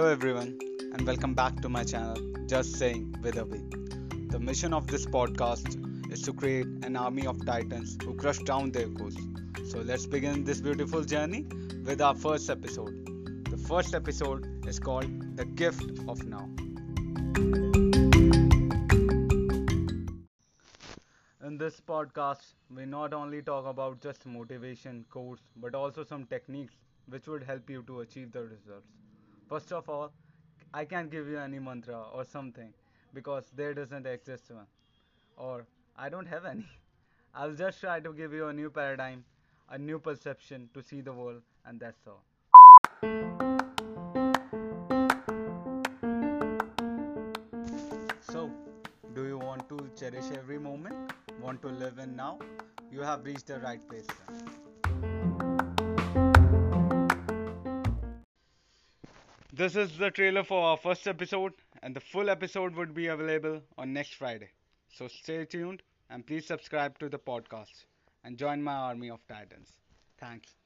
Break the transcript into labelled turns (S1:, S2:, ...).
S1: everyone, and welcome back to my channel, Just Saying with Abhi. The mission of this podcast is to create an army of titans who crush down their foes. So let's begin this beautiful journey with our first episode. The first episode is called The Gift of Now. In this podcast, we not only talk about just motivation, quotes, but also some techniques which would help you to achieve the results. First of all, I can't give you any mantra or something because there doesn't exist one, or I don't have any. I'll just try to give you a new paradigm, a new perception to see the world, and that's all. So, do you want to cherish every moment? Want to live in now? You have reached the right place. This is the trailer for our first episode, and the full episode would be available on next Friday. So stay tuned and please subscribe to the podcast and join my army of titans. Thanks.